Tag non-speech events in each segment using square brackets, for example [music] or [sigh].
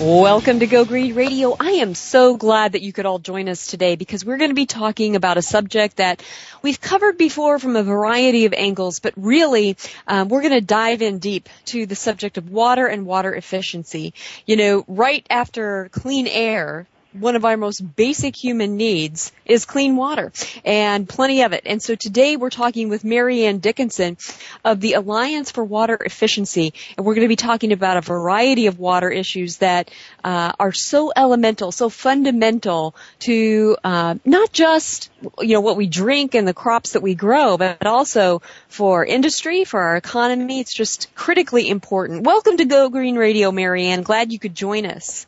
Welcome to Go Green Radio. I am so glad that you could all join us today because we're going to be talking about a subject that we've covered before from a variety of angles, but really um, we're going to dive in deep to the subject of water and water efficiency. You know, right after clean air, one of our most basic human needs is clean water and plenty of it. And so today we're talking with Mary Ann Dickinson of the Alliance for Water Efficiency, and we're going to be talking about a variety of water issues that uh, are so elemental, so fundamental to uh, not just you know what we drink and the crops that we grow, but also for industry, for our economy. It's just critically important. Welcome to Go Green Radio, Mary Ann. Glad you could join us.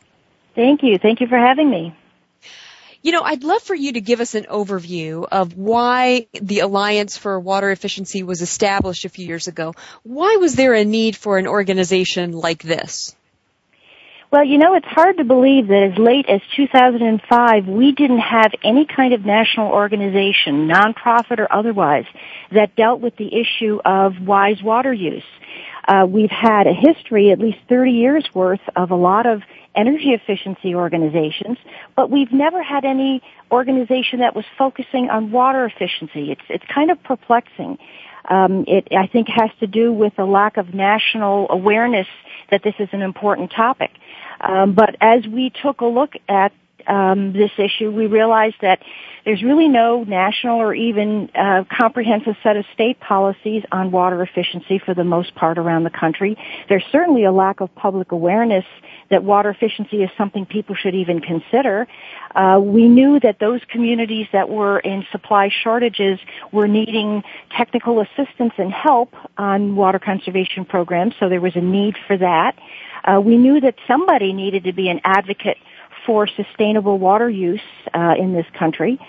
Thank you. Thank you for having me. You know, I'd love for you to give us an overview of why the Alliance for Water Efficiency was established a few years ago. Why was there a need for an organization like this? Well, you know, it's hard to believe that as late as 2005, we didn't have any kind of national organization, nonprofit or otherwise, that dealt with the issue of wise water use. Uh, we've had a history, at least 30 years worth, of a lot of energy efficiency organizations, but we've never had any organization that was focusing on water efficiency. It's it's kind of perplexing. Um, it I think has to do with a lack of national awareness that this is an important topic. Um, but as we took a look at um, this issue, we realized that there's really no national or even uh, comprehensive set of state policies on water efficiency for the most part around the country. There's certainly a lack of public awareness that water efficiency is something people should even consider. Uh, we knew that those communities that were in supply shortages were needing technical assistance and help on water conservation programs, so there was a need for that. Uh, we knew that somebody needed to be an advocate for sustainable water use uh, in this country.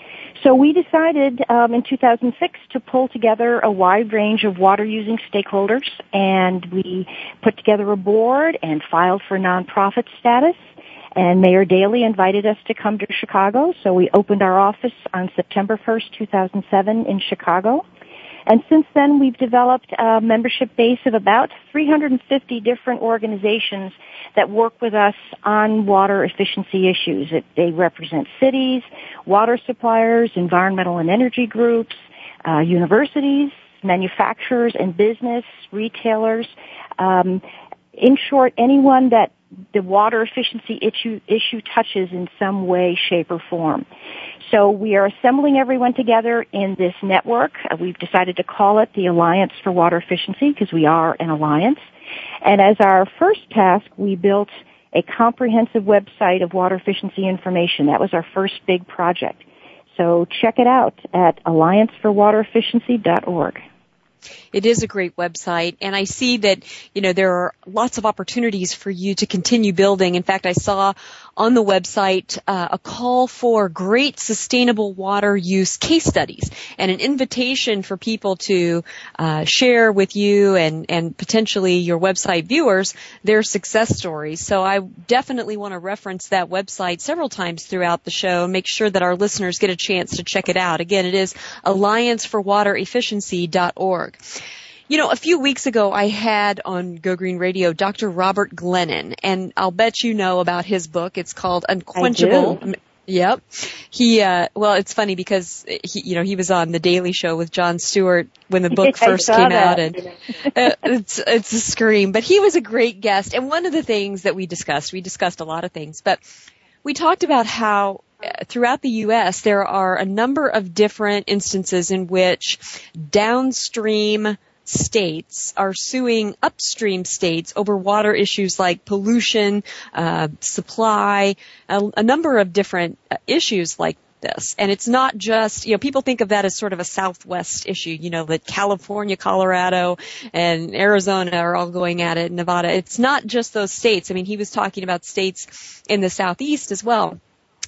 So we decided um, in 2006 to pull together a wide range of water using stakeholders and we put together a board and filed for nonprofit status. And Mayor Daley invited us to come to Chicago, so we opened our office on September 1st, 2007 in Chicago. And since then, we've developed a membership base of about 350 different organizations that work with us on water efficiency issues. It, they represent cities, water suppliers, environmental and energy groups, uh, universities, manufacturers and business, retailers. Um, in short, anyone that the water efficiency issue, issue touches in some way, shape, or form. So we are assembling everyone together in this network. Uh, we've decided to call it the Alliance for Water Efficiency because we are an alliance. And as our first task, we built a comprehensive website of water efficiency information. That was our first big project. So check it out at allianceforwaterefficiency.org. It is a great website and I see that, you know, there are lots of opportunities for you to continue building. In fact, I saw on the website uh, a call for great sustainable water use case studies and an invitation for people to uh, share with you and, and potentially your website viewers their success stories. So I definitely want to reference that website several times throughout the show and make sure that our listeners get a chance to check it out. Again, it is allianceforwaterefficiency.org. You know, a few weeks ago I had on Go Green Radio Dr. Robert Glennon, and I'll bet you know about his book. It's called Unquenchable. Yep. He, uh, well, it's funny because he, you know, he was on the Daily Show with Jon Stewart when the book [laughs] first came that. out and uh, it's, it's a scream, but he was a great guest. And one of the things that we discussed, we discussed a lot of things, but we talked about how throughout the U.S., there are a number of different instances in which downstream states are suing upstream states over water issues like pollution, uh, supply, a, a, number of different uh, issues like this. And it's not just, you know, people think of that as sort of a Southwest issue, you know, that California, Colorado, and Arizona are all going at it, Nevada. It's not just those states. I mean, he was talking about states in the Southeast as well.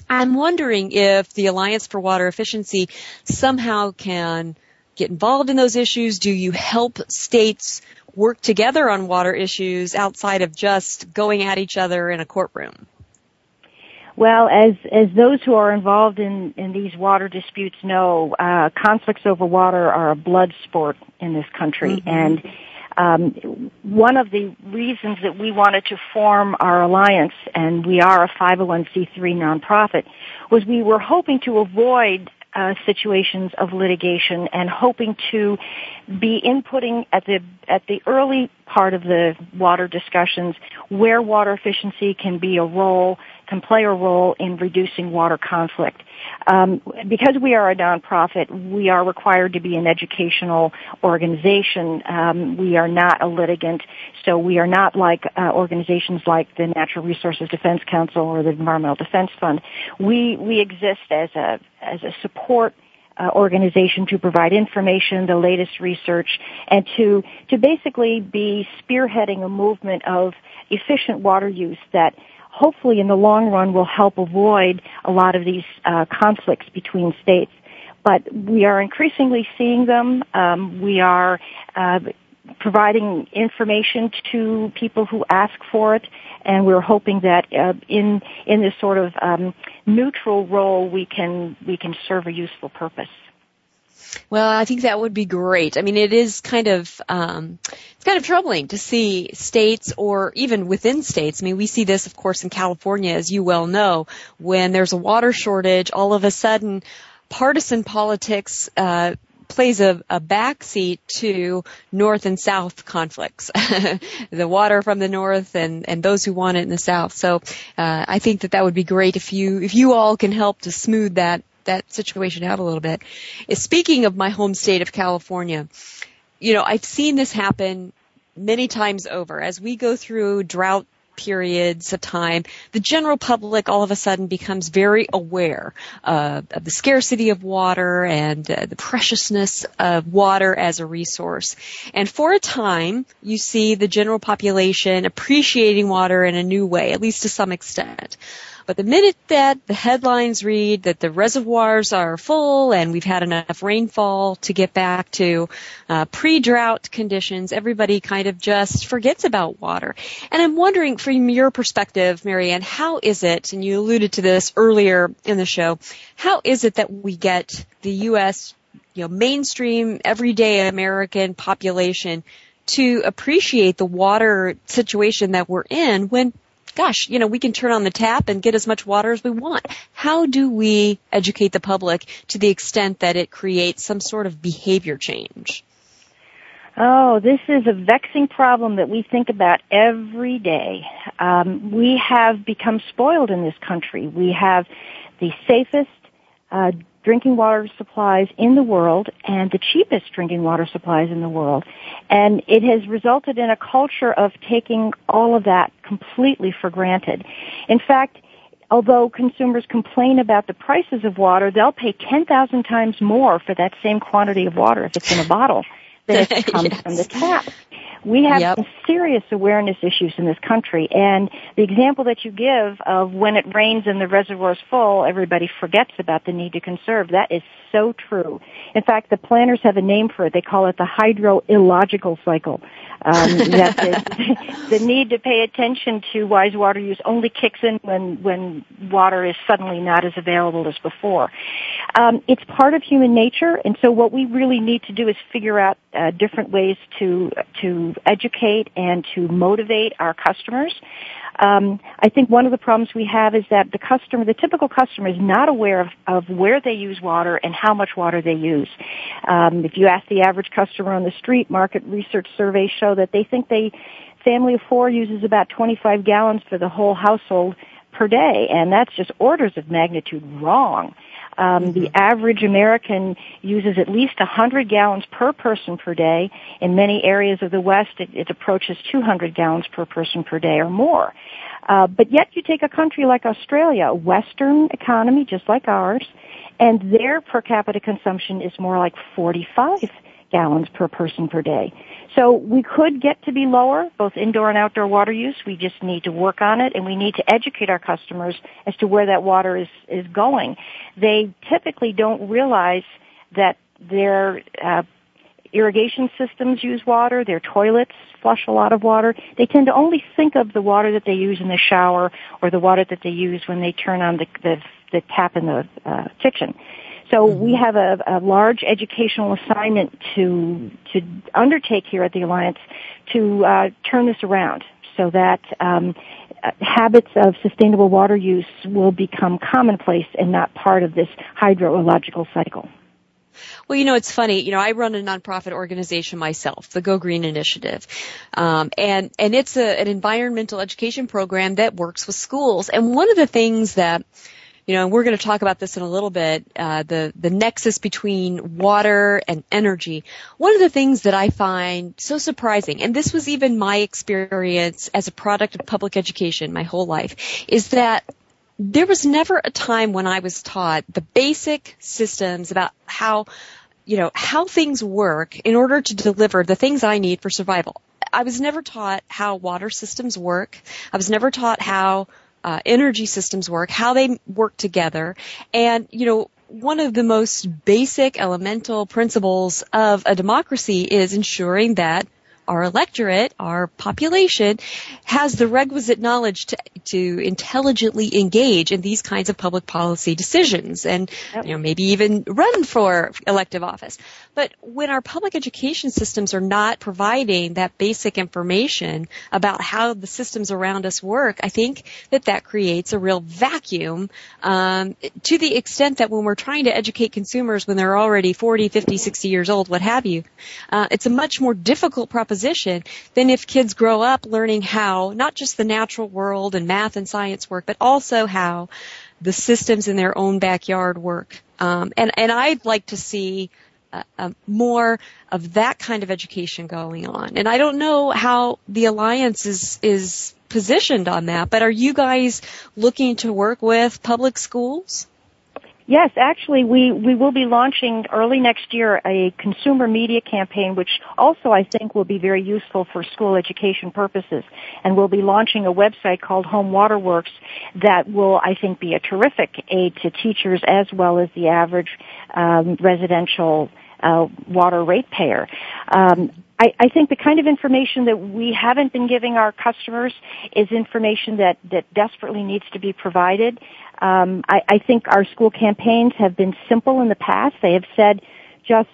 I'm wondering if the Alliance for Water Efficiency somehow can get involved in those issues? Do you help states work together on water issues outside of just going at each other in a courtroom? Well, as as those who are involved in in these water disputes know, uh, conflicts over water are a blood sport in this country, mm-hmm. and um, one of the reasons that we wanted to form our alliance, and we are a 501c3 nonprofit, was we were hoping to avoid uh, situations of litigation and hoping to be inputting at the at the early part of the water discussions where water efficiency can be a role can play a role in reducing water conflict. Um, because we are a nonprofit, we are required to be an educational organization. Um, we are not a litigant, so we are not like uh, organizations like the Natural Resources Defense Council or the Environmental Defense Fund. We we exist as a as a support uh, organization to provide information, the latest research, and to to basically be spearheading a movement of efficient water use that hopefully in the long run will help avoid a lot of these uh, conflicts between states. But we are increasingly seeing them. Um, we are uh, providing information to people who ask for it, and we're hoping that uh, in in this sort of um, neutral role we can we can serve a useful purpose. Well, I think that would be great. I mean, it is kind of um, it's kind of troubling to see states or even within states. I mean, we see this, of course, in California, as you well know, when there's a water shortage, all of a sudden, partisan politics. Uh, plays a, a backseat to north and south conflicts, [laughs] the water from the north and, and those who want it in the south. So uh, I think that that would be great if you if you all can help to smooth that that situation out a little bit. Is speaking of my home state of California, you know, I've seen this happen many times over. As we go through drought periods of time, the general public all of a sudden becomes very aware uh, of the scarcity of water and uh, the preciousness of water as a resource. And for a time, you see the general population appreciating water in a new way, at least to some extent. But the minute that the headlines read that the reservoirs are full and we've had enough rainfall to get back to uh, pre-drought conditions, everybody kind of just forgets about water. And I'm wondering, from your perspective, Mary Ann, how is it, and you alluded to this earlier in the show, how is it that we get the U.S., you know, mainstream, everyday American population to appreciate the water situation that we're in when gosh, you know, we can turn on the tap and get as much water as we want. How do we educate the public to the extent that it creates some sort of behavior change? Oh, this is a vexing problem that we think about every day. Um, we have become spoiled in this country. We have the safest, uh, drinking water supplies in the world and the cheapest drinking water supplies in the world. And it has resulted in a culture of taking all of that completely for granted. In fact, although consumers complain about the prices of water, they'll pay 10,000 times more for that same quantity of water if it's in a bottle than if it [laughs] comes yes. from the tap. We have yep. some serious awareness issues in this country, and the example that you give of when it rains and the reservoir is full, everybody forgets about the need to conserve. That is so true. In fact, the planners have a name for it. They call it the hydro-illogical cycle. Um, [laughs] that the, the need to pay attention to wise water use only kicks in when when water is suddenly not as available as before. Um, it's part of human nature, and so what we really need to do is figure out uh, different ways to to educate and to motivate our customers. Um, I think one of the problems we have is that the customer, the typical customer, is not aware of, of where they use water and how much water they use. Um, if you ask the average customer on the street, market research surveys show that they think they family of four uses about 25 gallons for the whole household per day, and that's just orders of magnitude wrong. Um, the mm-hmm. average American uses at least 100 gallons per person per day. In many areas of the West, it, it approaches 200 gallons per person per day or more. Uh, but yet you take a country like Australia, a Western economy just like ours, and their per capita consumption is more like 45 gallons per person per day. So we could get to be lower, both indoor and outdoor water use. We just need to work on it and we need to educate our customers as to where that water is, is going. They typically don't realize that their uh, irrigation systems use water, their toilets flush a lot of water. They tend to only think of the water that they use in the shower or the water that they use when they turn on the, the, the tap in the uh, kitchen. So mm-hmm. we have a, a large educational assignment to to undertake here at the Alliance to uh, turn this around so that um, habits of sustainable water use will become commonplace and not part of this hydrological cycle. Well, you know, it's funny. You know, I run a nonprofit organization myself, the Go Green Initiative, um, and and it's a, an environmental education program that works with schools. And one of the things that you know, and we're going to talk about this in a little bit, uh, the, the nexus between water and energy. One of the things that I find so surprising, and this was even my experience as a product of public education my whole life, is that there was never a time when I was taught the basic systems about how, you know, how things work in order to deliver the things I need for survival. I was never taught how water systems work. I was never taught how uh, energy systems work, how they work together, and you know one of the most basic elemental principles of a democracy is ensuring that our electorate, our population, has the requisite knowledge to, to intelligently engage in these kinds of public policy decisions and, yep. you know, maybe even run for elective office. But when our public education systems are not providing that basic information about how the systems around us work, I think that that creates a real vacuum um, to the extent that when we're trying to educate consumers when they're already 40, 50, 60 years old, what have you, uh, it's a much more difficult proposition proposition than if kids grow up learning how not just the natural world and math and science work, but also how the systems in their own backyard work. Um, and and I'd like to see uh, uh, more of that kind of education going on. And I don't know how the alliance is is positioned on that, but are you guys looking to work with public schools? Yes, actually, we, we will be launching early next year a consumer media campaign, which also I think will be very useful for school education purposes. And we'll be launching a website called Home Waterworks that will, I think, be a terrific aid to teachers as well as the average um, residential uh, water ratepayer. Um, I, I, think the kind of information that we haven't been giving our customers is information that, that desperately needs to be provided. Um, I, I think our school campaigns have been simple in the past. They have said just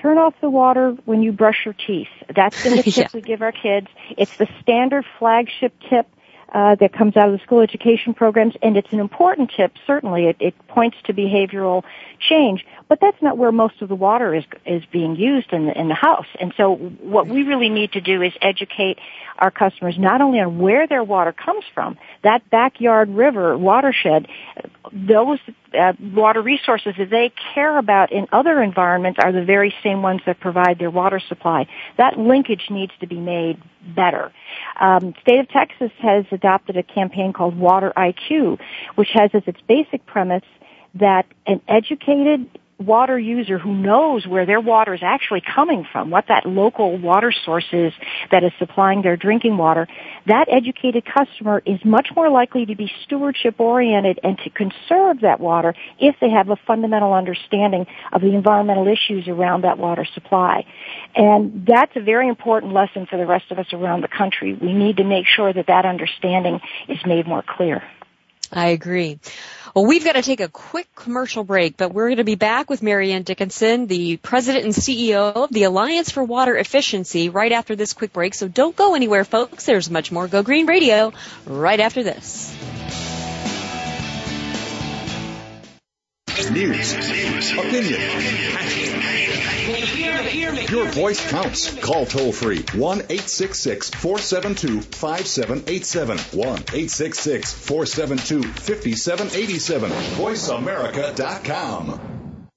turn off the water when you brush your teeth. That's been the [laughs] tip yeah. we give our kids. It's the standard flagship tip uh, that comes out of the school education programs, and it's an important tip. Certainly, it, it points to behavioral change, but that's not where most of the water is is being used in the in the house. And so, what we really need to do is educate our customers not only on where their water comes from, that backyard river watershed, those uh, water resources that they care about in other environments are the very same ones that provide their water supply. That linkage needs to be made better. Um, State of Texas has adopted a campaign called Water IQ, which has as its basic premise that an educated water user who knows where their water is actually coming from, what that local water source is that is supplying their drinking water, that educated customer is much more likely to be stewardship oriented and to conserve that water if they have a fundamental understanding of the environmental issues around that water supply. And that's a very important lesson for the rest of us around the country. We need to make sure that that understanding is made more clear. I agree. Well, we've got to take a quick commercial break, but we're going to be back with Mary Ann Dickinson, the president and CEO of the Alliance for Water Efficiency, right after this quick break. So don't go anywhere, folks. There's much more Go Green Radio right after this. News, opinion, Your voice counts. Call toll free 1 866 472 5787. 1 866 472 5787. VoiceAmerica.com.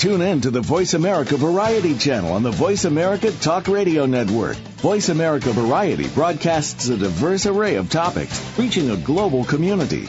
Tune in to the Voice America Variety channel on the Voice America Talk Radio Network. Voice America Variety broadcasts a diverse array of topics, reaching a global community.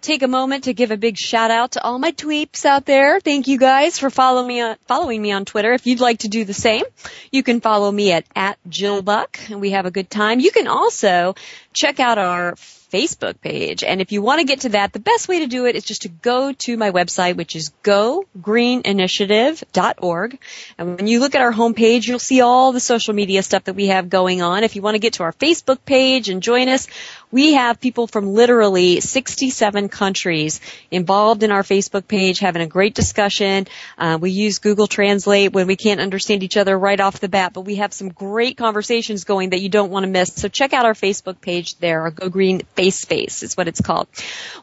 take a moment to give a big shout out to all my tweeps out there. Thank you guys for following me on, following me on Twitter. If you'd like to do the same, you can follow me at, at Jill Buck and we have a good time. You can also check out our Facebook page. And if you want to get to that, the best way to do it is just to go to my website, which is gogreeninitiative.org. And when you look at our homepage, you'll see all the social media stuff that we have going on. If you want to get to our Facebook page and join us, we have people from literally 67 countries involved in our Facebook page having a great discussion. Uh, we use Google Translate when we can't understand each other right off the bat, but we have some great conversations going that you don't want to miss. So check out our Facebook page there, our Go Green Face Space is what it's called.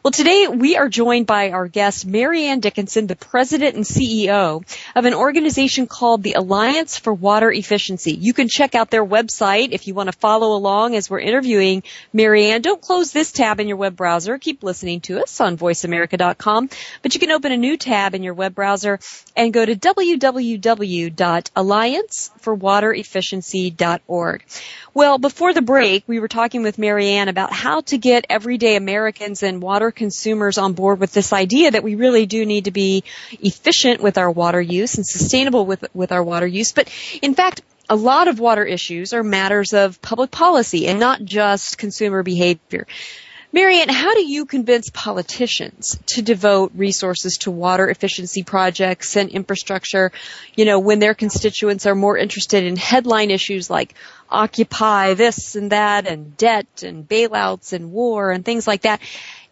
Well, today we are joined by our guest, Mary Ann Dickinson, the president and CEO of an organization called the Alliance for Water Efficiency. You can check out their website if you want to follow along as we're interviewing Mary Ann and don't close this tab in your web browser. Keep listening to us on voiceamerica.com. But you can open a new tab in your web browser and go to www.allianceforwaterefficiency.org. Well, before the break, we were talking with Mary Ann about how to get everyday Americans and water consumers on board with this idea that we really do need to be efficient with our water use and sustainable with, with our water use. But in fact, a lot of water issues are matters of public policy and not just consumer behavior. Mary Ann, how do you convince politicians to devote resources to water efficiency projects and infrastructure, you know, when their constituents are more interested in headline issues like Occupy this and that and debt and bailouts and war and things like that?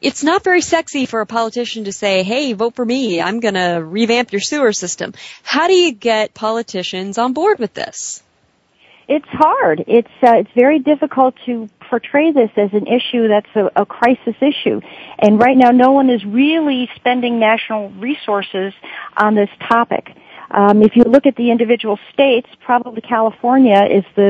It's not very sexy for a politician to say, hey, vote for me. I'm going to revamp your sewer system. How do you get politicians on board with this? It's hard. It's uh, it's very difficult to portray this as an issue that's a, a crisis issue. And right now, no one is really spending national resources on this topic. Um, if you look at the individual states, probably California is the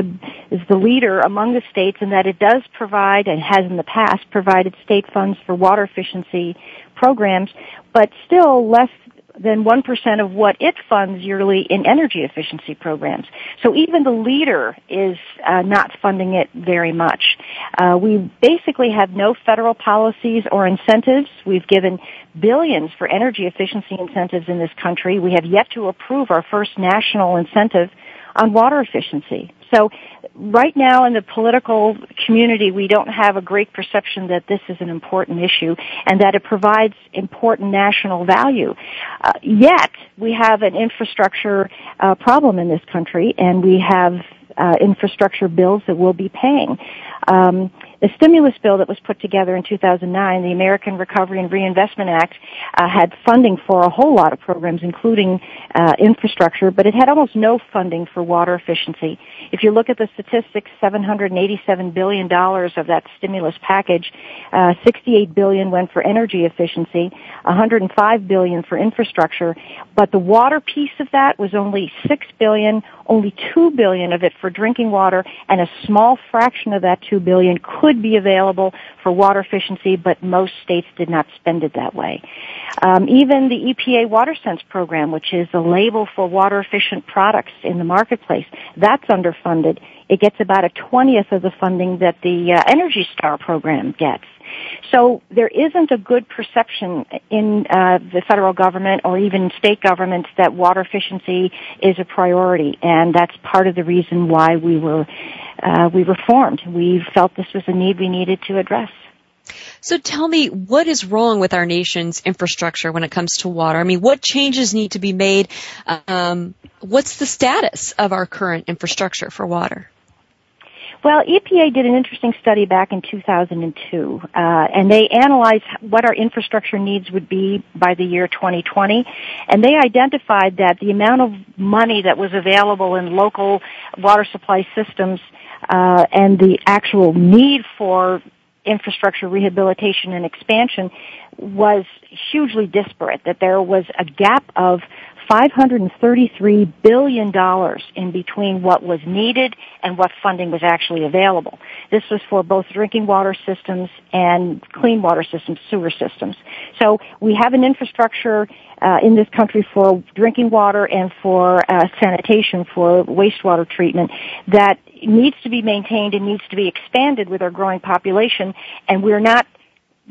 is the leader among the states in that it does provide and has in the past provided state funds for water efficiency programs, but still less than 1% of what it funds yearly in energy efficiency programs. So even the leader is uh, not funding it very much. Uh, we basically have no federal policies or incentives. We've given billions for energy efficiency incentives in this country. We have yet to approve our first national incentive on water efficiency. So right now in the political community, we don't have a great perception that this is an important issue and that it provides important national value. Uh, yet, we have an infrastructure uh, problem in this country and we have uh, infrastructure bills that we'll be paying. Um, the stimulus bill that was put together in 2009, the American Recovery and Reinvestment Act, uh, had funding for a whole lot of programs, including uh, infrastructure, but it had almost no funding for water efficiency. If you look at the statistics, 787 billion dollars of that stimulus package, uh, 68 billion went for energy efficiency, 105 billion for infrastructure, but the water piece of that was only 6 billion, only 2 billion of it for drinking water, and a small fraction of that 2 billion could be available for water efficiency, but most states did not spend it that way. Um, even the EPA WaterSense program, which is the label for water efficient products in the marketplace, that's underfunded. It gets about a twentieth of the funding that the uh, Energy Star program gets. So there isn't a good perception in uh, the federal government or even state governments that water efficiency is a priority, and that's part of the reason why we were uh, we reformed. We felt this was a need we needed to address. So tell me, what is wrong with our nation's infrastructure when it comes to water? I mean, what changes need to be made? Um, what's the status of our current infrastructure for water? Well, EPA did an interesting study back in 2002, uh, and they analyzed what our infrastructure needs would be by the year 2020, and they identified that the amount of money that was available in local water supply systems uh, and the actual need for infrastructure rehabilitation and expansion was hugely disparate, that there was a gap of $533 billion in between what was needed and what funding was actually available. This was for both drinking water systems and clean water systems, sewer systems. So we have an infrastructure uh, in this country for drinking water and for uh, sanitation, for wastewater treatment that needs to be maintained and needs to be expanded with our growing population, and we're not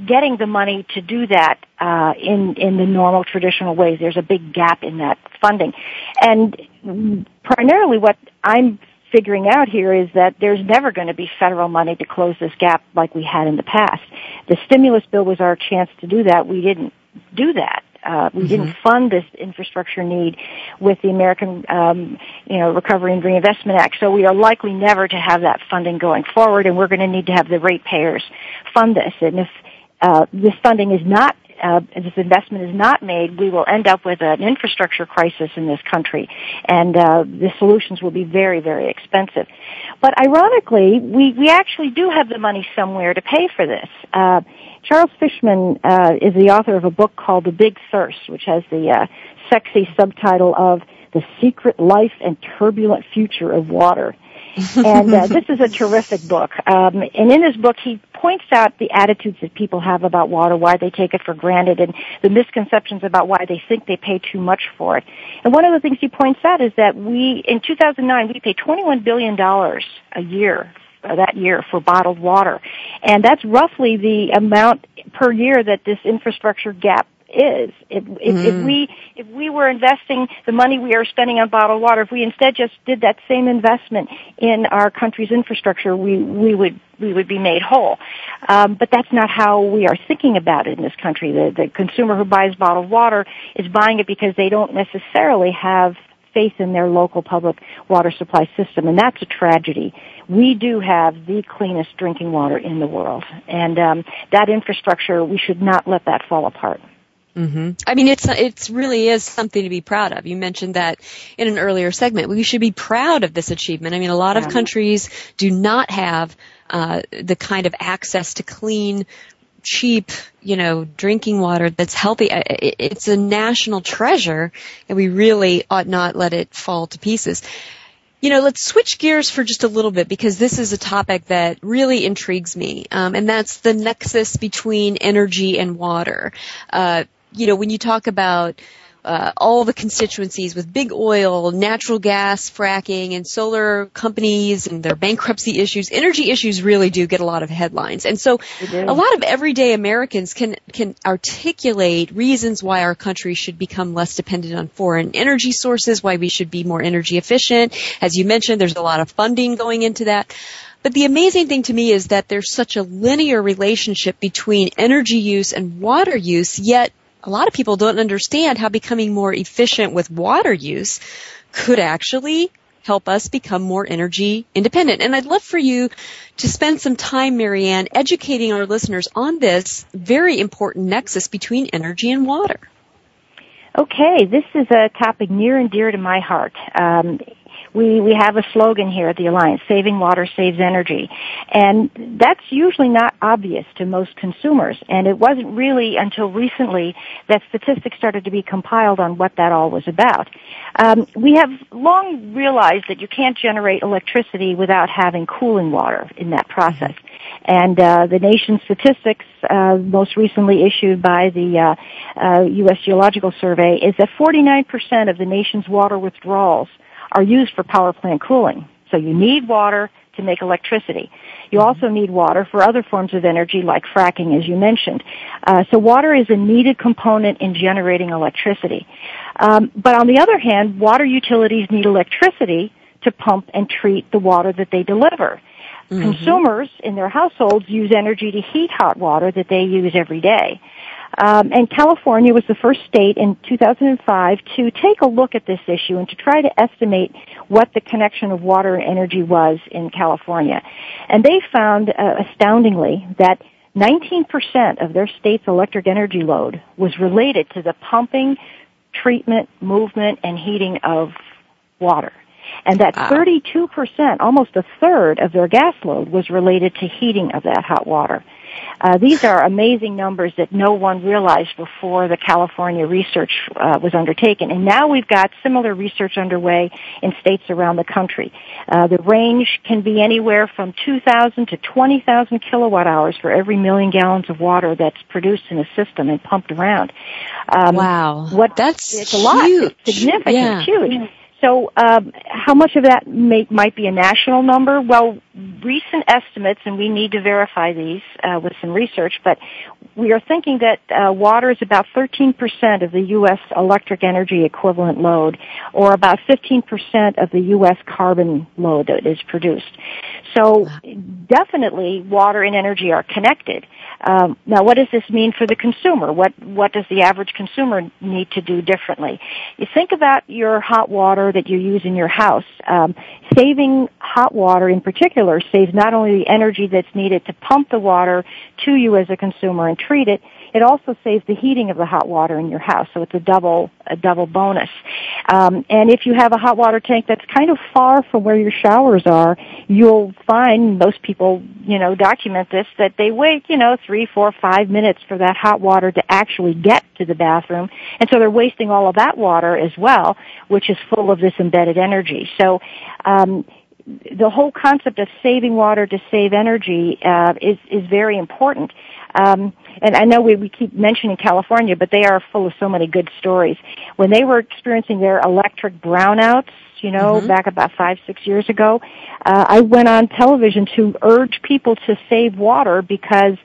getting the money to do that uh, in in the normal traditional ways. There's a big gap in that funding, and primarily what I'm figuring out here is that there's never going to be federal money to close this gap like we had in the past. The stimulus bill was our chance to do that. We didn't do that. Uh, we mm-hmm. didn't fund this infrastructure need with the American, um, you know, Recovery and Reinvestment Act. So we are likely never to have that funding going forward, and we're going to need to have the ratepayers fund this. And if uh, this funding is not uh, this investment is not made, we will end up with an infrastructure crisis in this country, and uh, the solutions will be very, very expensive. But ironically, we we actually do have the money somewhere to pay for this. Uh, Charles Fishman uh, is the author of a book called The Big Thirst, which has the uh, sexy subtitle of The Secret Life and Turbulent Future of Water and uh, [laughs] this is a terrific book. Um, and in his book, he points out the attitudes that people have about water, why they take it for granted, and the misconceptions about why they think they pay too much for it. And one of the things he points out is that we, in 2009, we paid $21 billion a year uh, that year for bottled water. And that's roughly the amount per year that this infrastructure gap is. If, if, mm. if, we if we were investing the money we are spending on bottled water, if we instead just did that same investment in our country's infrastructure, we we would we would be made whole. Um, but that's not how we are thinking about it in this country. The, the consumer who buys bottled water is buying it because they don't necessarily have faith in their local public water supply system, and that's a tragedy. We do have the cleanest drinking water in the world, and um, that infrastructure we should not let that fall apart. Mm-hmm. I mean, it's it's really is something to be proud of. You mentioned that in an earlier segment. We should be proud of this achievement. I mean, a lot of countries do not have uh, the kind of access to clean, cheap, you know, drinking water that's healthy. It's a national treasure, and we really ought not let it fall to pieces. You know, let's switch gears for just a little bit because this is a topic that really intrigues me, um, and that's the nexus between energy and water. Uh, you know, when you talk about uh, all the constituencies with big oil, natural gas fracking, and solar companies and their bankruptcy issues. Energy issues really do get a lot of headlines, and so a lot of everyday Americans can can articulate reasons why our country should become less dependent on foreign energy sources, why we should be more energy efficient. As you mentioned, there's a lot of funding going into that. But the amazing thing to me is that there's such a linear relationship between energy use and water use, yet a lot of people don't understand how becoming more efficient with water use could actually help us become more energy independent. And I'd love for you to spend some time, Mary Ann, educating our listeners on this very important nexus between energy and water. Okay, this is a topic near and dear to my heart. Um, we, we have a slogan here at the Alliance, saving water saves energy. And that's usually not obvious to most consumers. And it wasn't really until recently that statistics started to be compiled on what that all was about. Um, we have long realized that you can't generate electricity without having cooling water in that process. And uh, the nation's statistics, uh, most recently issued by the uh, uh U.S. Uh, Geological Survey, is that 49% of the nation's water withdrawals are used for power plant cooling. So you need water to make electricity. You mm-hmm. also need water for other forms of energy like fracking, as you mentioned. Uh, so water is a needed component in generating electricity. Um, but on the other hand, water utilities need electricity to pump and treat the water that they deliver. Mm-hmm. Consumers in their households use energy to heat hot water that they use every day. Um, and California was the first state in 2005 to take a look at this issue and to try to estimate what the connection of water and energy was in California. And they found, uh, astoundingly, that 19% of their state's electric energy load was related to the pumping, treatment, movement, and heating of water. And that wow. 32%, almost a third of their gas load was related to heating of that hot water. Uh, these are amazing numbers that no one realized before the California research uh, was undertaken. And now we've got similar research underway in states around the country. Uh, the range can be anywhere from 2,000 to 20,000 kilowatt hours for every million gallons of water that's produced in a system and pumped around. Um, wow. What, that's it's a lot. Huge. It's significant. Yeah. Huge. So, um, how much of that may, might be a national number? Well, recent estimates, and we need to verify these uh, with some research, but we are thinking that uh, water is about 13% of the U.S. electric energy equivalent load, or about 15% of the U.S. carbon load that is produced. So, definitely, water and energy are connected. Um, now, what does this mean for the consumer? What what does the average consumer need to do differently? You think about your hot water that you use in your house. Um, saving hot water, in particular, saves not only the energy that's needed to pump the water to you as a consumer and treat it, it also saves the heating of the hot water in your house, so it's a double a double bonus. Um, and if you have a hot water tank that's kind of far from where your showers are, you'll find most people, you know, document this that they wait, you know, three, four, five minutes for that hot water to actually get to the bathroom, and so they're wasting all of that water as well, which is full of this embedded energy. So. Um, the whole concept of saving water to save energy uh, is is very important. Um, and I know we, we keep mentioning California, but they are full of so many good stories. When they were experiencing their electric brownouts, you know, mm-hmm. back about five, six years ago, uh, I went on television to urge people to save water because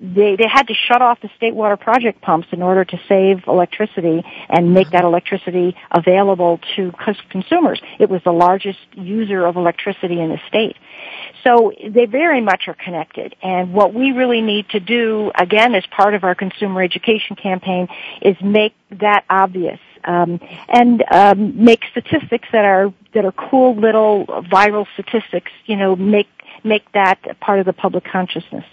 they they had to shut off the state water project pumps in order to save electricity and make that electricity available to consumers. It was the largest user of electricity in the state. So they very much are connected. And what we really need to do, again, as part of our consumer education campaign, is make that obvious. Um, and um, make statistics that are that are cool little viral statistics. You know, make make that part of the public consciousness.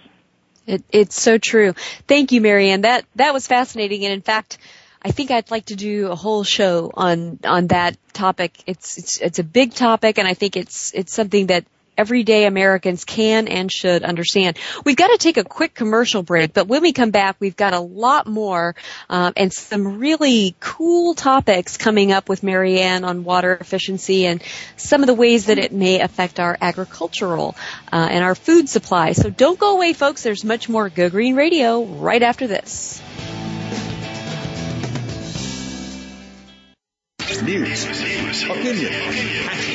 It, it's so true. Thank you, Mary Ann. That that was fascinating, and in fact, I think I'd like to do a whole show on on that topic. It's it's it's a big topic, and I think it's it's something that everyday Americans can and should understand. We've got to take a quick commercial break, but when we come back, we've got a lot more um, and some really cool topics coming up with Mary Ann on water efficiency and some of the ways that it may affect our agricultural uh, and our food supply. So don't go away, folks. There's much more Go Green Radio right after this. news, opinion.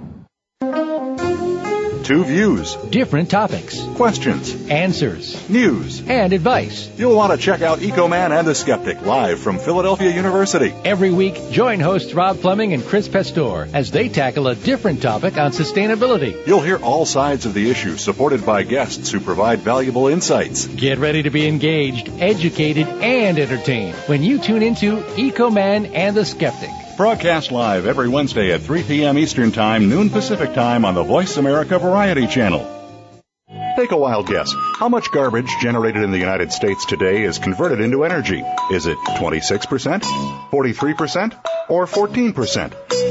Two views. Different topics. Questions. Answers. News. And advice. You'll want to check out Ecoman and the Skeptic live from Philadelphia University. Every week, join hosts Rob Fleming and Chris Pastor as they tackle a different topic on sustainability. You'll hear all sides of the issue supported by guests who provide valuable insights. Get ready to be engaged, educated, and entertained when you tune into Ecoman and the Skeptic. Broadcast live every Wednesday at 3 p.m. Eastern Time, noon Pacific Time on the Voice America Variety Channel. Take a wild guess. How much garbage generated in the United States today is converted into energy? Is it 26%, 43%, or 14%?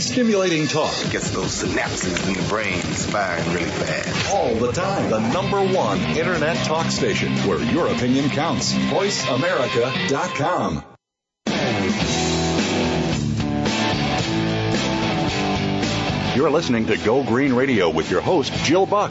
Stimulating talk gets those synapses in the brain firing really fast. All the time. The number one internet talk station where your opinion counts. VoiceAmerica.com. You're listening to Go Green Radio with your host, Jill Buck.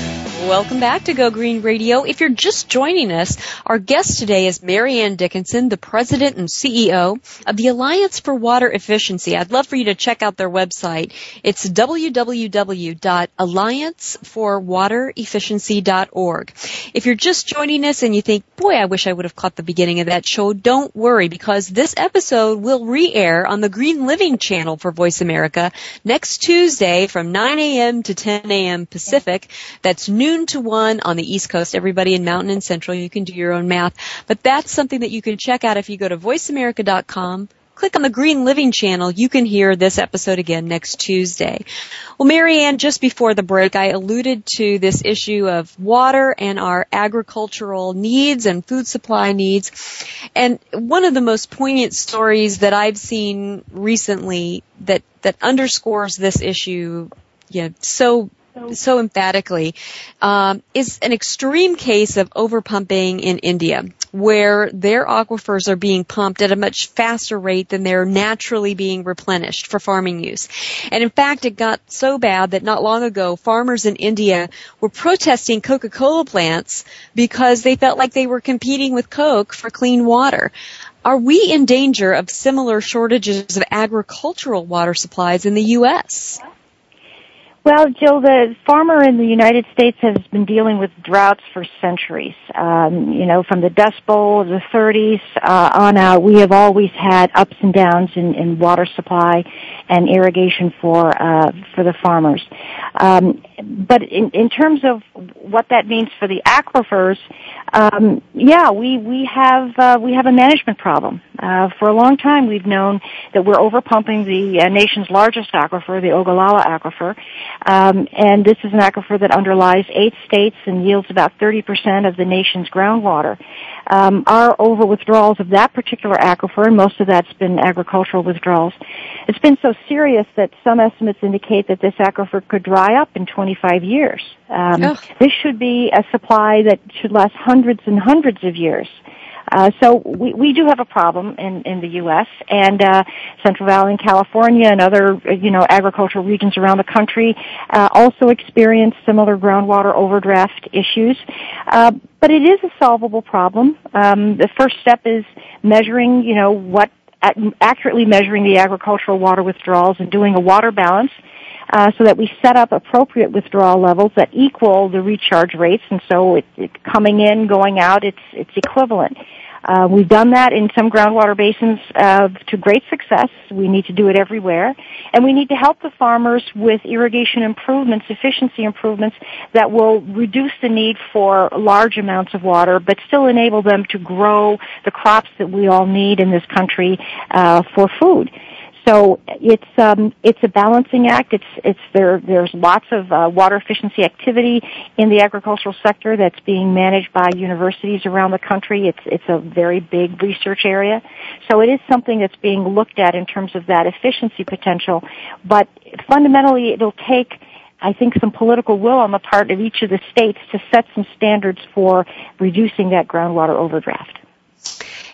Welcome back to Go Green Radio. If you're just joining us, our guest today is Mary Ann Dickinson, the president and CEO of the Alliance for Water Efficiency. I'd love for you to check out their website. It's www.allianceforwaterefficiency.org. If you're just joining us and you think, boy, I wish I would have caught the beginning of that show, don't worry because this episode will re-air on the Green Living channel for Voice America next Tuesday from 9 a.m. to 10 a.m. Pacific. That's noon noon to 1 on the East Coast. Everybody in Mountain and Central, you can do your own math. But that's something that you can check out if you go to voiceamerica.com click on the Green Living channel, you can hear this episode again next Tuesday. Well, Mary Ann, just before the break, I alluded to this issue of water and our agricultural needs and food supply needs. And one of the most poignant stories that I've seen recently that, that underscores this issue you know, so so emphatically um, is an extreme case of overpumping in India, where their aquifers are being pumped at a much faster rate than they're naturally being replenished for farming use. And in fact, it got so bad that not long ago, farmers in India were protesting Coca-Cola plants because they felt like they were competing with Coke for clean water. Are we in danger of similar shortages of agricultural water supplies in the U.S.? Well, Jill, the farmer in the United States has been dealing with droughts for centuries. Um, you know, from the Dust Bowl of the 30s uh, on out, we have always had ups and downs in, in water supply and irrigation for uh, for the farmers. Um, but in, in terms of what that means for the aquifers, um, yeah, we we have uh, we have a management problem. Uh, for a long time, we've known that we're overpumping the uh, nation's largest aquifer, the Ogallala aquifer, um, and this is an aquifer that underlies eight states and yields about 30% of the nation's groundwater. Um, our over withdrawals of that particular aquifer, and most of that's been agricultural withdrawals, it's been so serious that some estimates indicate that this aquifer could dry up in 25 years. Um, oh. This should be a supply that should last hundreds and hundreds of years. Uh, so we, we do have a problem in, in the U.S. and uh, Central Valley in California and other uh, you know agricultural regions around the country uh, also experience similar groundwater overdraft issues. Uh, but it is a solvable problem. Um, the first step is measuring you know what accurately measuring the agricultural water withdrawals and doing a water balance uh, so that we set up appropriate withdrawal levels that equal the recharge rates, and so it, it coming in, going out, it's it's equivalent. Uh, we've done that in some groundwater basins uh, to great success. We need to do it everywhere. And we need to help the farmers with irrigation improvements, efficiency improvements that will reduce the need for large amounts of water, but still enable them to grow the crops that we all need in this country uh, for food. So it's um, it's a balancing act. It's it's there. There's lots of uh, water efficiency activity in the agricultural sector that's being managed by universities around the country. It's it's a very big research area. So it is something that's being looked at in terms of that efficiency potential. But fundamentally, it'll take. I think some political will on the part of each of the states to set some standards for reducing that groundwater overdraft.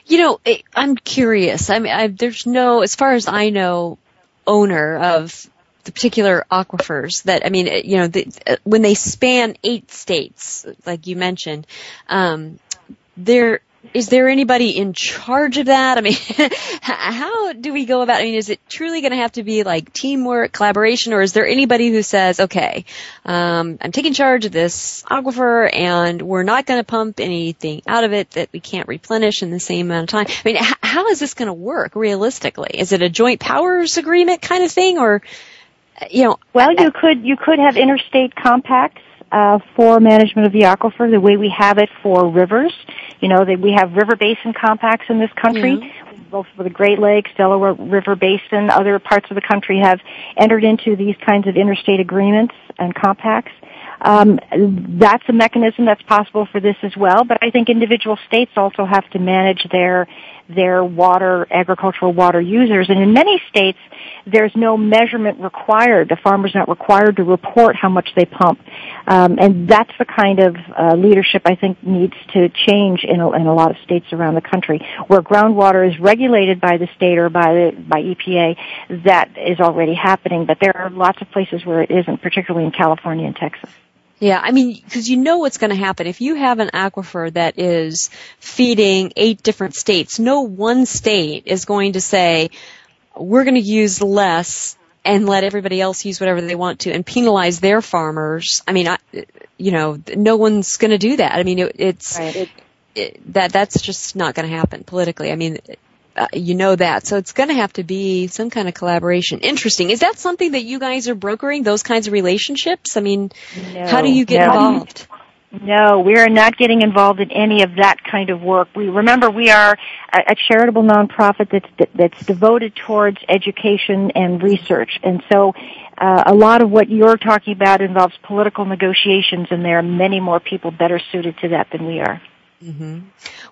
You know, I'm curious. I mean, I, there's no, as far as I know, owner of the particular aquifers that I mean, you know, the, when they span eight states, like you mentioned, um, there is there anybody in charge of that? I mean, [laughs] how do we go about? I mean, is it truly going to have to be like teamwork, collaboration, or is there anybody who says, "Okay, um, I'm taking charge of this aquifer, and we're not going to pump anything out of it that we can't replenish in the same amount of time"? I mean, h- how is this going to work realistically? Is it a joint powers agreement kind of thing, or you know? Well, you could you could have interstate compacts uh, for management of the aquifer the way we have it for rivers. You know, that we have river basin compacts in this country. Yeah. Both for the Great Lakes, Delaware River Basin, other parts of the country have entered into these kinds of interstate agreements and compacts. Um, that's a mechanism that's possible for this as well, but I think individual states also have to manage their their water, agricultural water users. And in many states, there's no measurement required. The farmer's not required to report how much they pump. Um, and that's the kind of uh, leadership I think needs to change in a, in a lot of states around the country, where groundwater is regulated by the state or by the, by EPA. That is already happening, but there are lots of places where it isn't, particularly in California and Texas. Yeah, I mean, because you know what's going to happen. If you have an aquifer that is feeding eight different states, no one state is going to say, we're going to use less and let everybody else use whatever they want to and penalize their farmers. I mean, I, you know, no one's going to do that. I mean, it, it's, right. it, that, that's just not going to happen politically. I mean, uh, you know that. So it's going to have to be some kind of collaboration. Interesting. Is that something that you guys are brokering, those kinds of relationships? I mean, no, how do you get no. involved? No, we are not getting involved in any of that kind of work. We remember we are a, a charitable nonprofit that's that's devoted towards education and research, and so uh, a lot of what you're talking about involves political negotiations, and there are many more people better suited to that than we are. Mm-hmm.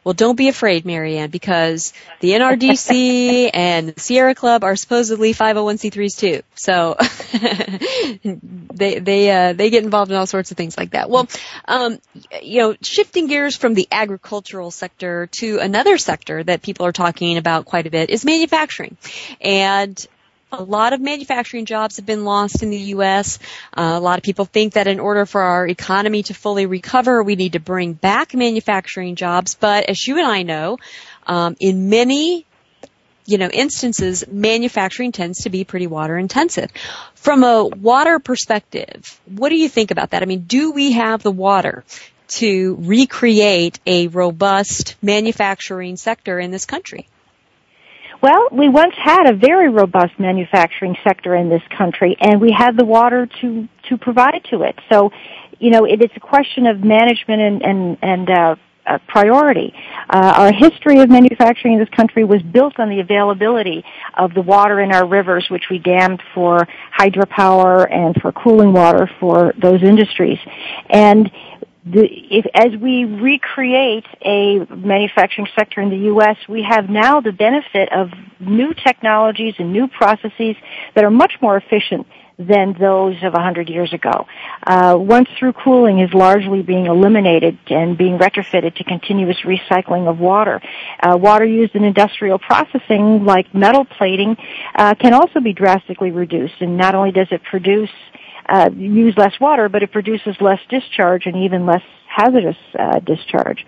Well, don't be afraid, Mary Ann, because the NRDC [laughs] and the Sierra Club are supposedly 501c3s too. So [laughs] they they uh, they get involved in all sorts of things like that. Well, um, you know, shifting gears from the agricultural sector to another sector that people are talking about quite a bit is manufacturing, and a lot of manufacturing jobs have been lost in the U.S. Uh, a lot of people think that in order for our economy to fully recover, we need to bring back manufacturing jobs. But as you and I know, um, in many you know, instances, manufacturing tends to be pretty water intensive. From a water perspective, what do you think about that? I mean, do we have the water to recreate a robust manufacturing sector in this country? Well, we once had a very robust manufacturing sector in this country, and we had the water to to provide to it. So, you know, it is a question of management and and and uh, uh, priority. Uh, our history of manufacturing in this country was built on the availability of the water in our rivers, which we dammed for hydropower and for cooling water for those industries. And as we recreate a manufacturing sector in the U.S., we have now the benefit of new technologies and new processes that are much more efficient than those of a hundred years ago. Uh, once through cooling is largely being eliminated and being retrofitted to continuous recycling of water. Uh, water used in industrial processing, like metal plating, uh, can also be drastically reduced. And not only does it produce uh, use less water, but it produces less discharge and even less hazardous uh, discharge.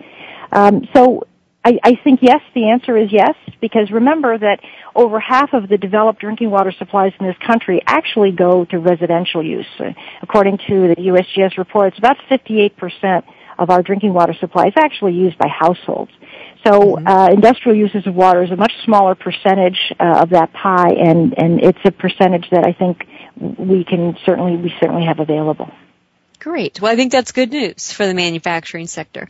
Um, so I, I think yes, the answer is yes, because remember that over half of the developed drinking water supplies in this country actually go to residential use. Uh, according to the USGS report, it's about 58% of our drinking water supply is actually used by households. So mm-hmm. uh, industrial uses of water is a much smaller percentage uh, of that pie, and and it's a percentage that I think we can certainly we certainly have available. Great. Well, I think that's good news for the manufacturing sector.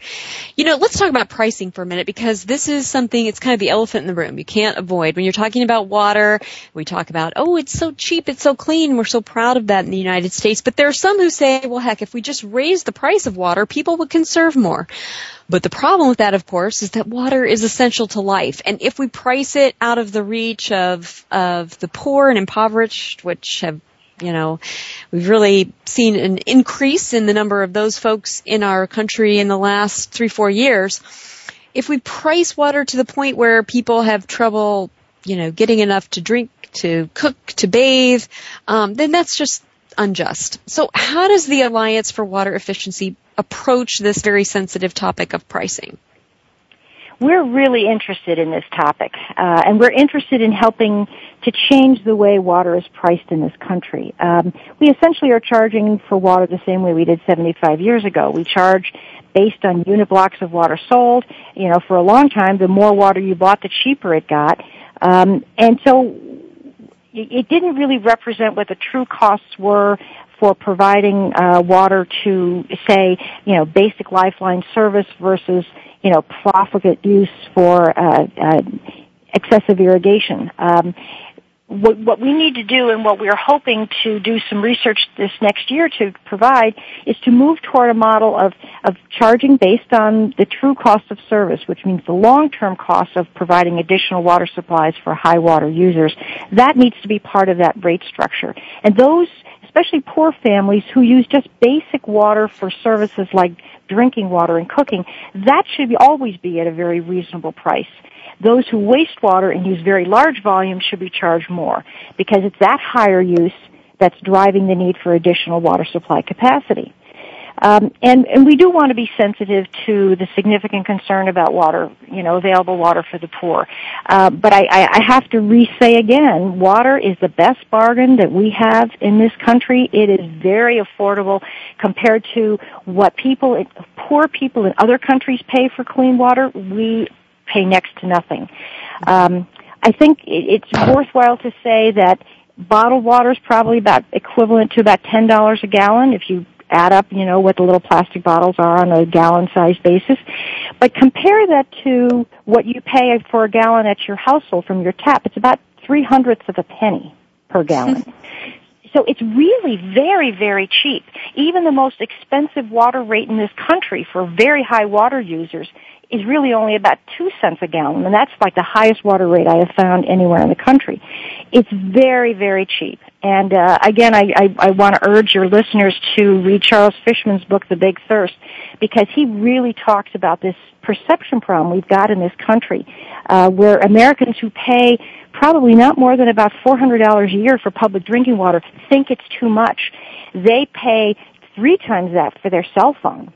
You know, let's talk about pricing for a minute because this is something, it's kind of the elephant in the room. You can't avoid. When you're talking about water, we talk about, oh, it's so cheap, it's so clean, we're so proud of that in the United States. But there are some who say, well, heck, if we just raise the price of water, people would conserve more. But the problem with that, of course, is that water is essential to life. And if we price it out of the reach of, of the poor and impoverished, which have you know, we've really seen an increase in the number of those folks in our country in the last three, four years. If we price water to the point where people have trouble, you know, getting enough to drink, to cook, to bathe, um, then that's just unjust. So how does the Alliance for Water Efficiency approach this very sensitive topic of pricing? We're really interested in this topic, uh, and we're interested in helping to change the way water is priced in this country. Um, we essentially are charging for water the same way we did 75 years ago. We charge based on unit blocks of water sold. You know, for a long time, the more water you bought, the cheaper it got. Um, and so it didn't really represent what the true costs were for providing uh, water to, say, you know, basic lifeline service versus you know, profligate use for uh, uh, excessive irrigation. Um, what, what, we need to do and what we are hoping to do some research this next year to provide is to move toward a model of, of charging based on the true cost of service, which means the long-term cost of providing additional water supplies for high water users. That needs to be part of that rate structure. And those especially poor families who use just basic water for services like drinking water and cooking, that should be, always be at a very reasonable price. Those who waste water and use very large volumes should be charged more because it's that higher use that's driving the need for additional water supply capacity. Um, and, and we do want to be sensitive to the significant concern about water, you know, available water for the poor. Uh, but I, I have to re-say again, water is the best bargain that we have in this country. It is very affordable compared to what people, poor people in other countries pay for clean water. We pay next to nothing. Um, I think it's worthwhile to say that bottled water is probably about equivalent to about ten dollars a gallon if you add up, you know, what the little plastic bottles are on a gallon size basis. But compare that to what you pay for a gallon at your household from your tap. It's about three hundredths of a penny per gallon. [laughs] So it's really very, very cheap. Even the most expensive water rate in this country for very high water users is really only about two cents a gallon, and that's like the highest water rate I have found anywhere in the country. It's very, very cheap. And uh, again, I, I, I want to urge your listeners to read Charles Fishman's book, The Big Thirst, because he really talks about this perception problem we've got in this country, uh, where Americans who pay probably not more than about $400 a year for public drinking water think it's too much. They pay three times that for their cell phone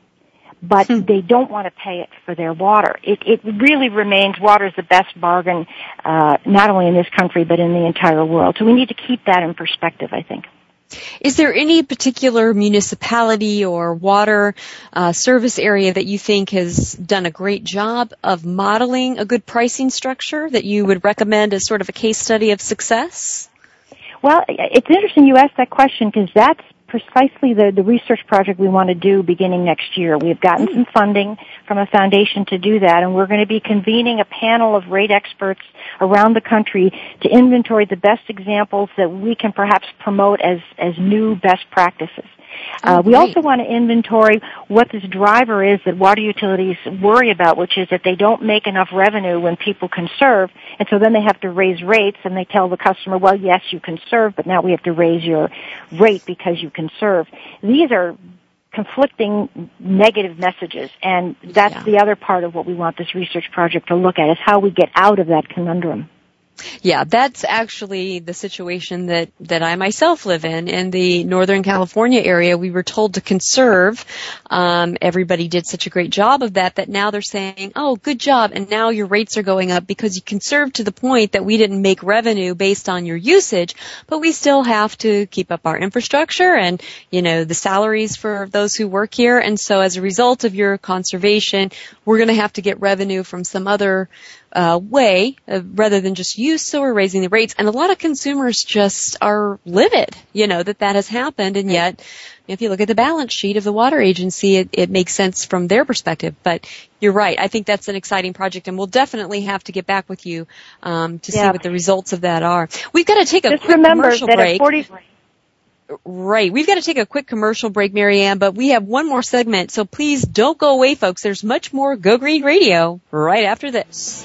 but hmm. they don't want to pay it for their water. It, it really remains water is the best bargain, uh, not only in this country but in the entire world. So we need to keep that in perspective, I think. Is there any particular municipality or water uh, service area that you think has done a great job of modeling a good pricing structure that you would recommend as sort of a case study of success? Well, it's interesting you asked that question because that's precisely the, the research project we want to do beginning next year. We've gotten some funding from a foundation to do that, and we're going to be convening a panel of rate experts around the country to inventory the best examples that we can perhaps promote as, as new best practices. Uh, oh, we also want to inventory what this driver is that water utilities worry about, which is that they don't make enough revenue when people conserve, and so then they have to raise rates, and they tell the customer, well, yes, you conserve, but now we have to raise your rate because you conserve. These are conflicting negative messages and that's yeah. the other part of what we want this research project to look at is how we get out of that conundrum Yeah, that's actually the situation that, that I myself live in. In the Northern California area, we were told to conserve. Um, everybody did such a great job of that that now they're saying, oh, good job. And now your rates are going up because you conserved to the point that we didn't make revenue based on your usage, but we still have to keep up our infrastructure and, you know, the salaries for those who work here. And so as a result of your conservation, we're going to have to get revenue from some other uh, way uh, rather than just use, so we're raising the rates. And a lot of consumers just are livid, you know, that that has happened. And yet, if you look at the balance sheet of the water agency, it, it makes sense from their perspective. But you're right. I think that's an exciting project, and we'll definitely have to get back with you um, to yeah. see what the results of that are. We've got to take a just quick remember commercial that break. At 40- Right. We've got to take a quick commercial break, Mary Ann, but we have one more segment, so please don't go away, folks. There's much more Go Green Radio right after this.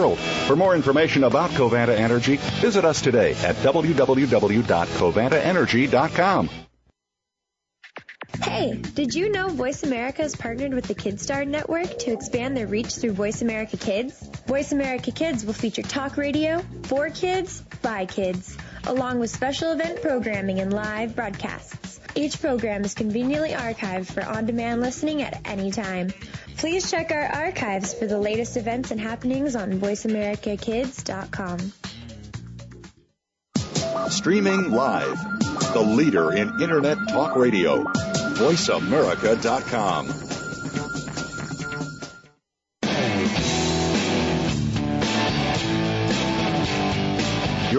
For more information about Covanta Energy, visit us today at www.covantaenergy.com. Hey, did you know Voice America has partnered with the KidStar Network to expand their reach through Voice America Kids? Voice America Kids will feature talk radio for kids by kids, along with special event programming and live broadcasts. Each program is conveniently archived for on-demand listening at any time. Please check our archives for the latest events and happenings on voiceamericakids.com. Streaming live, the leader in Internet talk radio voiceamerica.com.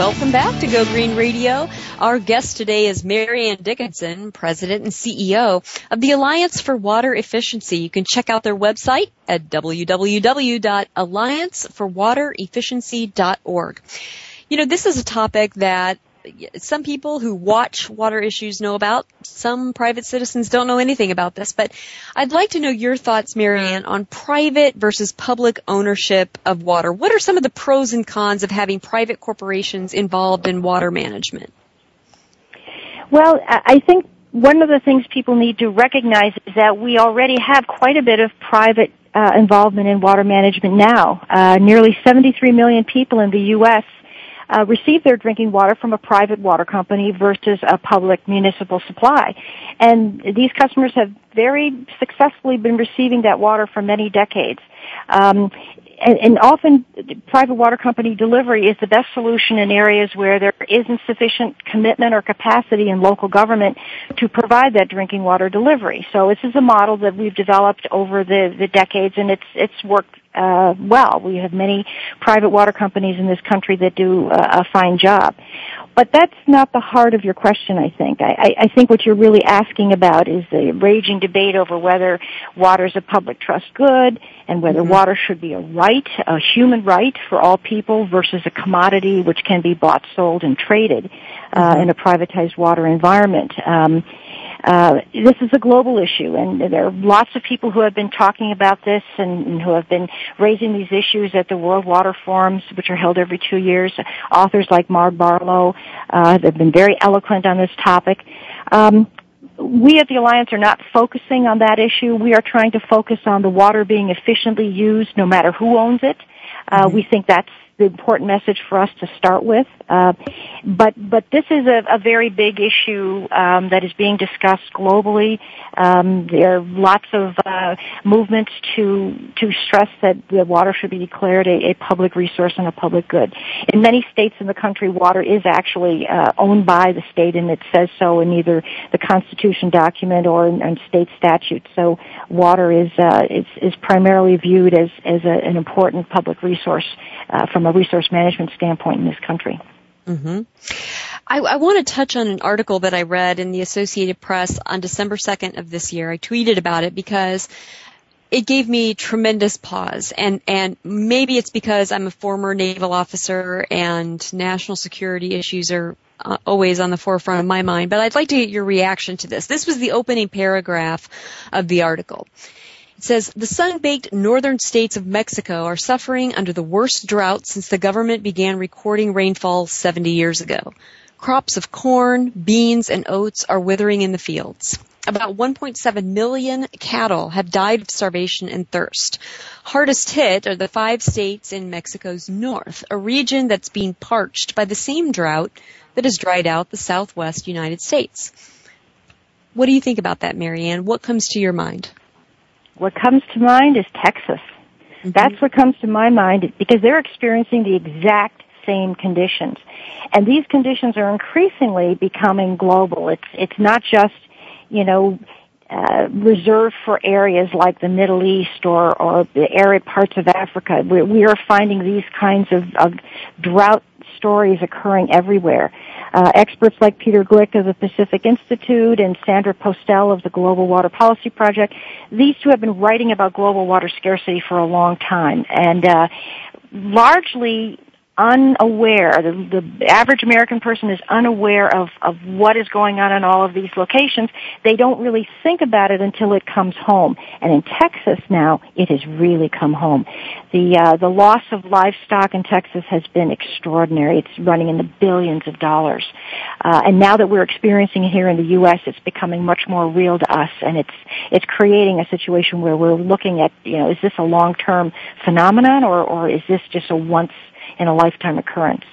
Welcome back to Go Green Radio. Our guest today is Mary Ann Dickinson, President and CEO of the Alliance for Water Efficiency. You can check out their website at www.allianceforwaterefficiency.org. You know, this is a topic that some people who watch water issues know about. Some private citizens don't know anything about this, but I'd like to know your thoughts, Mary Ann, on private versus public ownership of water. What are some of the pros and cons of having private corporations involved in water management? Well, I think one of the things people need to recognize is that we already have quite a bit of private uh, involvement in water management now. Uh, nearly 73 million people in the U.S uh, receive their drinking water from a private water company versus a public municipal supply. And these customers have very successfully been receiving that water for many decades. Um, and, and, often private water company delivery is the best solution in areas where there isn't sufficient commitment or capacity in local government to provide that drinking water delivery. So this is a model that we've developed over the, the decades and it's, it's worked uh, well. We have many private water companies in this country that do uh, a fine job. But that's not the heart of your question, I think. I, I think what you're really asking about is the raging debate over whether water is a public trust good and whether mm-hmm. water should be a right, a human right for all people versus a commodity which can be bought, sold, and traded uh, mm-hmm. in a privatized water environment. Um, uh, this is a global issue, and there are lots of people who have been talking about this and, and, who have been raising these issues at the World Water Forums, which are held every two years. Authors like Mark Barlow uh, have been very eloquent on this topic. Um, we at the Alliance are not focusing on that issue. We are trying to focus on the water being efficiently used no matter who owns it. Uh, mm-hmm. We think that's the important message for us to start with. Uh, but but this is a, a very big issue um, that is being discussed globally. Um, there are lots of uh, movements to to stress that the water should be declared a, a, public resource and a public good. In many states in the country, water is actually uh, owned by the state, and it says so in either the Constitution document or in, in state statutes. So water is uh, is, is primarily viewed as as a, an important public resource uh, from a resource management standpoint in this country. Mm-hmm. I, I, want to touch on an article that I read in the Associated Press on December 2nd of this year. I tweeted about it because it gave me tremendous pause and and maybe it's because I'm a former naval officer and national security issues are uh, always on the forefront of my mind but I'd like to get your reaction to this. This was the opening paragraph of the article. It says the sun-baked northern states of Mexico are suffering under the worst drought since the government began recording rainfall 70 years ago. Crops of corn, beans, and oats are withering in the fields. About 1.7 million cattle have died of starvation and thirst. Hardest hit are the five states in Mexico's north, a region that's being parched by the same drought that has dried out the southwest United States. What do you think about that, Mary Ann? What comes to your mind? What comes to mind is Texas. Mm-hmm. That's what comes to my mind because they're experiencing the exact same conditions. And these conditions are increasingly becoming global. It's, it's not just, you know, uh, reserved for areas like the Middle East or, or the arid parts of Africa. We, we are finding these kinds of, of drought stories occurring everywhere. Uh, experts like Peter Gleick of the Pacific Institute and Sandra Postel of the Global Water Policy Project, these two have been writing about global water scarcity for a long time. And uh, largely unaware, the, the average American person is unaware of, of what is going on in all of these locations. They don't really think about it until it comes home. And in Texas now, it has really come home. The, uh, the loss of livestock in Texas has been extraordinary. It's running in the billions of dollars. Uh, and now that we're experiencing it here in the U.S., it's becoming much more real to us and it's, it's creating a situation where we're looking at, you know, is this a long-term phenomenon or, or is this just a once in a lifetime occurrence.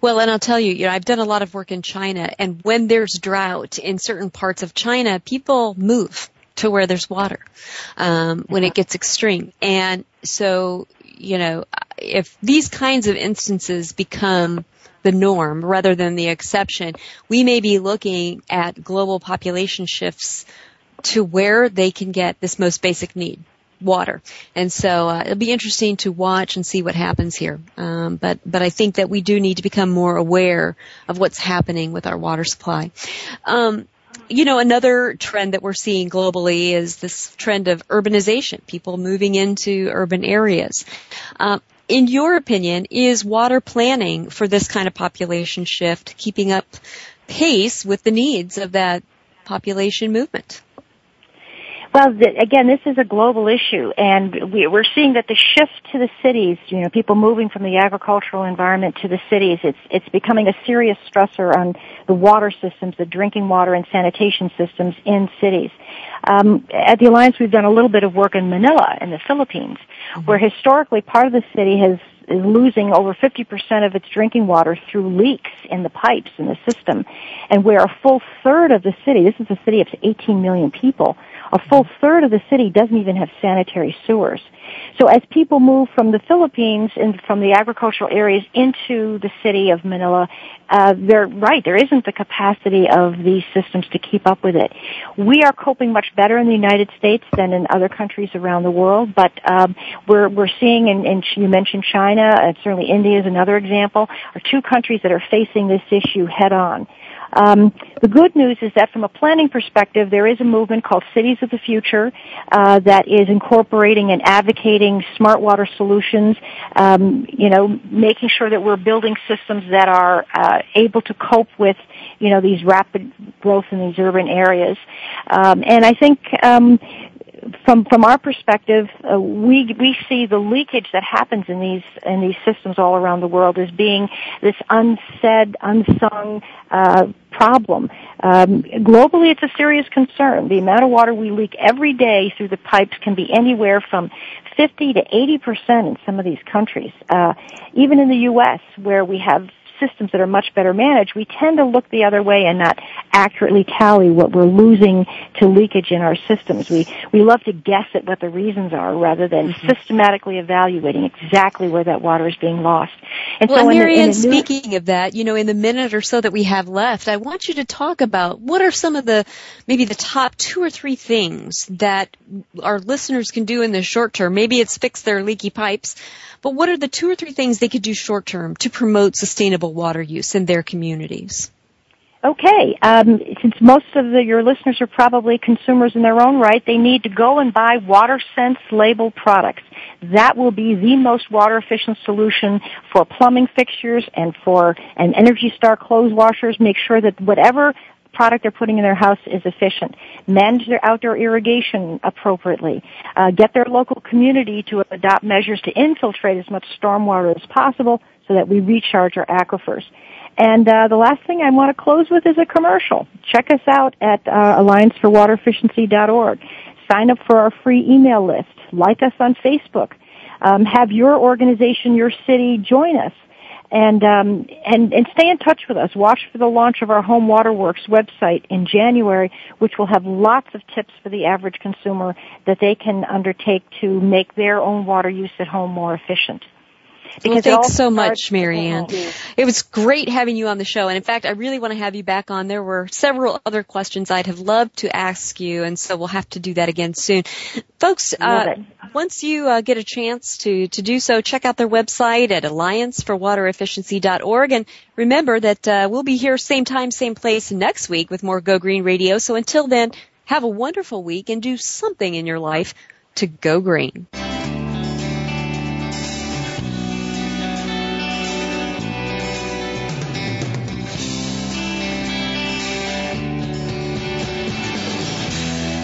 Well, and I'll tell you, you know, I've done a lot of work in China, and when there's drought in certain parts of China, people move to where there's water um, when it gets extreme. And so, you know, if these kinds of instances become the norm rather than the exception, we may be looking at global population shifts to where they can get this most basic need water. And so uh, it'll be interesting to watch and see what happens here. Um, but but I think that we do need to become more aware of what's happening with our water supply. Um, you know, another trend that we're seeing globally is this trend of urbanization, people moving into urban areas. Um, in your opinion, is water planning for this kind of population shift keeping up pace with the needs of that population movement? Well, the, again, this is a global issue, and we, we're seeing that the shift to the cities, you know, people moving from the agricultural environment to the cities, it's it's becoming a serious stressor on the water systems, the drinking water and sanitation systems in cities. Um, at the Alliance, we've done a little bit of work in Manila, in the Philippines, mm-hmm. where historically part of the city has is losing over 50% of its drinking water through leaks in the pipes in the system, and where a full third of the city, this is a city of 18 million people, a full third of the city doesn't even have sanitary sewers. So as people move from the Philippines and from the agricultural areas into the city of Manila, uh, they're right. There isn't the capacity of these systems to keep up with it. We are coping much better in the United States than in other countries around the world, but um, we're we're seeing, and you mentioned China, and certainly India is another example, are two countries that are facing this issue head on. Um, the good news is that from a planning perspective, there is a movement called Cities of the Future uh, that is incorporating and advocating smart water solutions. Um, you know, making sure that we're building systems that are uh, able to cope with you know these rapid growth in these urban areas. Um, and I think um, from from our perspective, uh, we we see the leakage that happens in these in these systems all around the world as being this unsaid, unsung uh, problem. Um, globally, it's a serious concern. The amount of water we leak every day through the pipes can be anywhere from 50 to 80 percent in some of these countries. Uh, even in the U.S., where we have systems that are much better managed, we tend to look the other way and not accurately tally what we're losing to leakage in our systems. We we love to guess at what the reasons are rather than mm-hmm. systematically evaluating exactly where that water is being lost. And well, so Mary Ann, speaking of that, you know, in the minute or so that we have left, I want you to talk about what are some of the maybe the top two or three things that our listeners can do in the short term. Maybe it's fix their leaky pipes. But what are the two or three things they could do short term to promote sustainable water use in their communities? Okay, um, since most of the, your listeners are probably consumers in their own right, they need to go and buy WaterSense labeled products. That will be the most water efficient solution for plumbing fixtures and for an Energy Star clothes washers. Make sure that whatever product they're putting in their house is efficient. Manage their outdoor irrigation appropriately. Uh, get their local community to adopt measures to infiltrate as much stormwater as possible so that we recharge our aquifers. And uh, the last thing I want to close with is a commercial. Check us out at uh, allianceforwaterefficiency.org. Sign up for our free email list. Like us on Facebook. Um, have your organization, your city join us and um, and and stay in touch with us. Watch for the launch of our Home Waterworks website in January, which will have lots of tips for the average consumer that they can undertake to make their own water use at home more efficient. Because well, thanks so much, Mary Ann. It was great having you on the show. And in fact, I really want to have you back on. There were several other questions I'd have loved to ask you. And so we'll have to do that again soon. Folks, uh, once you uh, get a chance to, to do so, check out their website at allianceforwaterefficiency.org. And remember that uh, we'll be here same time, same place next week with more Go Green Radio. So until then, have a wonderful week and do something in your life to go green.